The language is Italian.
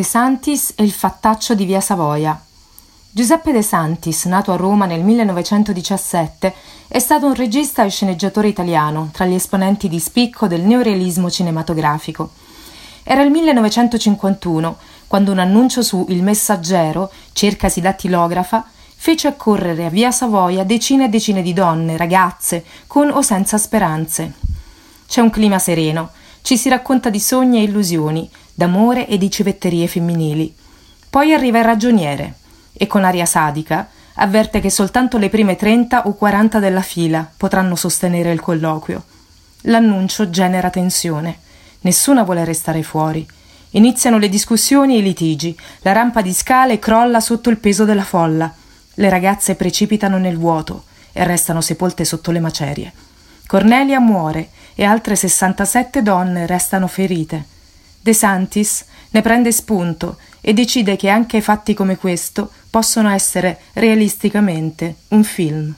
De Santis e il fattaccio di Via Savoia. Giuseppe De Santis, nato a Roma nel 1917, è stato un regista e sceneggiatore italiano, tra gli esponenti di spicco del neorealismo cinematografico. Era il 1951 quando un annuncio su Il Messaggero, cercasi dattilografa, fece accorrere a Via Savoia decine e decine di donne, ragazze, con o senza speranze. C'è un clima sereno, ci si racconta di sogni e illusioni, d'amore e di civetterie femminili. Poi arriva il ragioniere e con aria sadica avverte che soltanto le prime 30 o 40 della fila potranno sostenere il colloquio. L'annuncio genera tensione. Nessuna vuole restare fuori. Iniziano le discussioni e i litigi. La rampa di scale crolla sotto il peso della folla. Le ragazze precipitano nel vuoto e restano sepolte sotto le macerie. Cornelia muore e altre 67 donne restano ferite. De Santis ne prende spunto e decide che anche fatti come questo possono essere realisticamente un film.